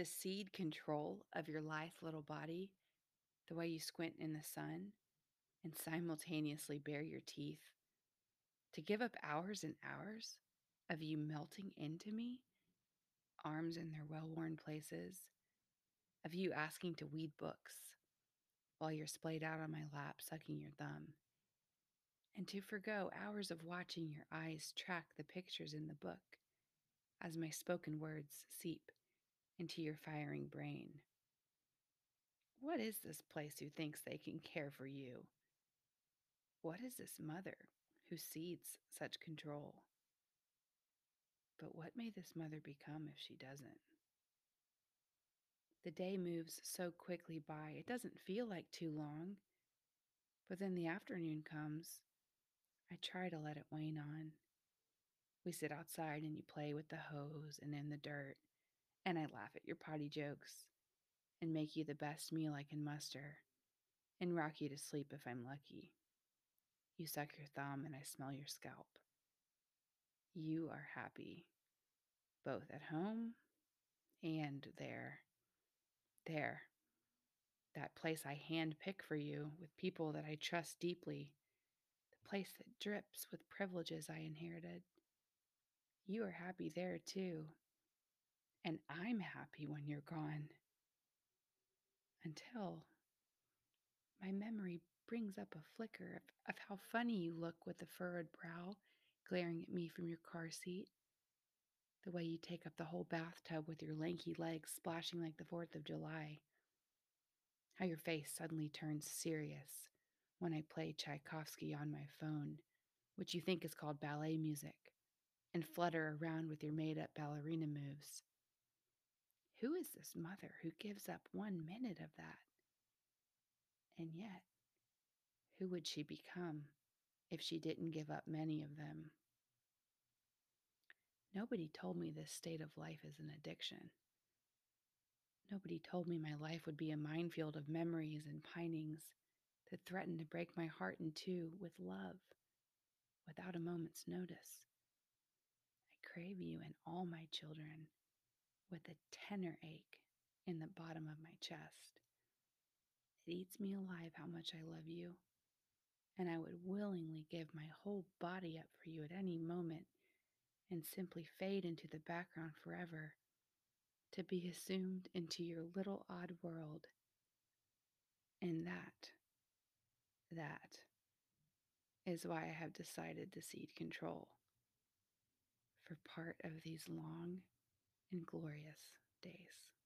to cede control of your lithe little body, the way you squint in the sun and simultaneously bare your teeth, to give up hours and hours of you melting into me, arms in their well worn places, of you asking to weed books while you're splayed out on my lap sucking your thumb, and to forego hours of watching your eyes track the pictures in the book as my spoken words seep into your firing brain. What is this place who thinks they can care for you? What is this mother who cedes such control? But what may this mother become if she doesn't? The day moves so quickly by, it doesn't feel like too long. But then the afternoon comes. I try to let it wane on. We sit outside and you play with the hose and in the dirt, and I laugh at your potty jokes and make you the best meal I can muster and rock you to sleep if I'm lucky. You suck your thumb and I smell your scalp. You are happy, both at home and there. There. That place I hand pick for you with people that I trust deeply. The place that drips with privileges I inherited. You are happy there too. And I'm happy when you're gone. Until my memory brings up a flicker of, of how funny you look with the furrowed brow glaring at me from your car seat. The way you take up the whole bathtub with your lanky legs splashing like the 4th of July. How your face suddenly turns serious when I play Tchaikovsky on my phone, which you think is called ballet music, and flutter around with your made up ballerina moves. Who is this mother who gives up one minute of that? And yet, who would she become if she didn't give up many of them? Nobody told me this state of life is an addiction. Nobody told me my life would be a minefield of memories and pinings that threaten to break my heart in two with love without a moment's notice. I crave you and all my children with a tenor ache in the bottom of my chest. It eats me alive how much I love you, and I would willingly give my whole body up for you at any moment and simply fade into the background forever to be assumed into your little odd world. And that, that is why I have decided to cede control for part of these long and glorious days.